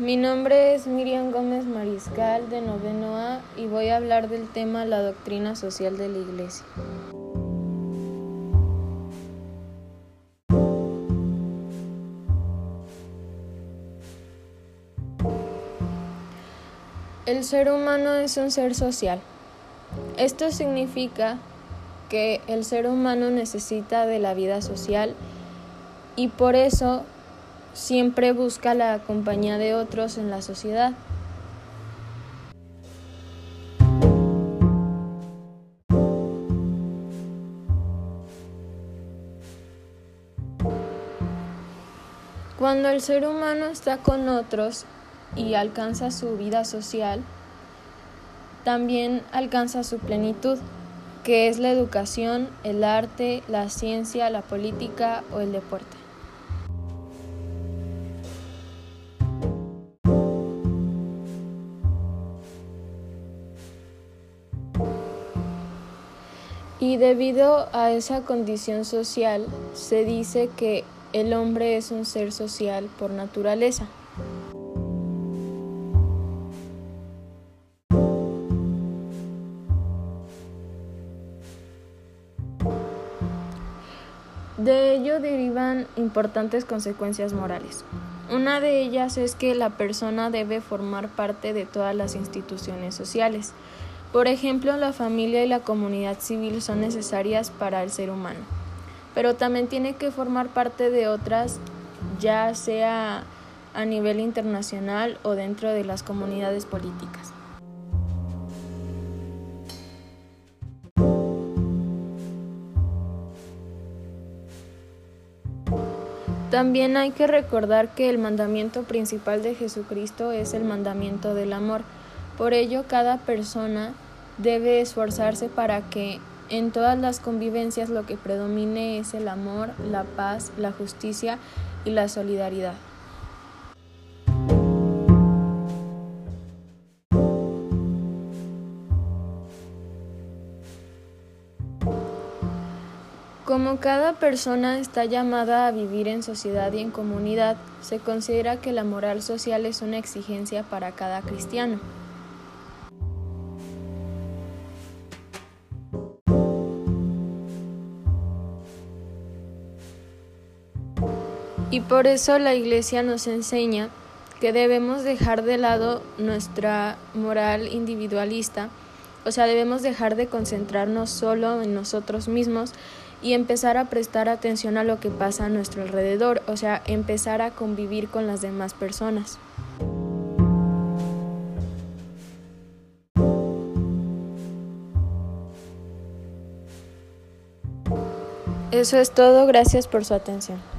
Mi nombre es Miriam Gómez Mariscal de Noveno y voy a hablar del tema la doctrina social de la Iglesia. El ser humano es un ser social. Esto significa que el ser humano necesita de la vida social y por eso siempre busca la compañía de otros en la sociedad. Cuando el ser humano está con otros y alcanza su vida social, también alcanza su plenitud, que es la educación, el arte, la ciencia, la política o el deporte. Y debido a esa condición social, se dice que el hombre es un ser social por naturaleza. De ello derivan importantes consecuencias morales. Una de ellas es que la persona debe formar parte de todas las instituciones sociales. Por ejemplo, la familia y la comunidad civil son necesarias para el ser humano, pero también tiene que formar parte de otras, ya sea a nivel internacional o dentro de las comunidades políticas. También hay que recordar que el mandamiento principal de Jesucristo es el mandamiento del amor. Por ello, cada persona debe esforzarse para que en todas las convivencias lo que predomine es el amor, la paz, la justicia y la solidaridad. Como cada persona está llamada a vivir en sociedad y en comunidad, se considera que la moral social es una exigencia para cada cristiano. Y por eso la Iglesia nos enseña que debemos dejar de lado nuestra moral individualista, o sea, debemos dejar de concentrarnos solo en nosotros mismos y empezar a prestar atención a lo que pasa a nuestro alrededor, o sea, empezar a convivir con las demás personas. Eso es todo, gracias por su atención.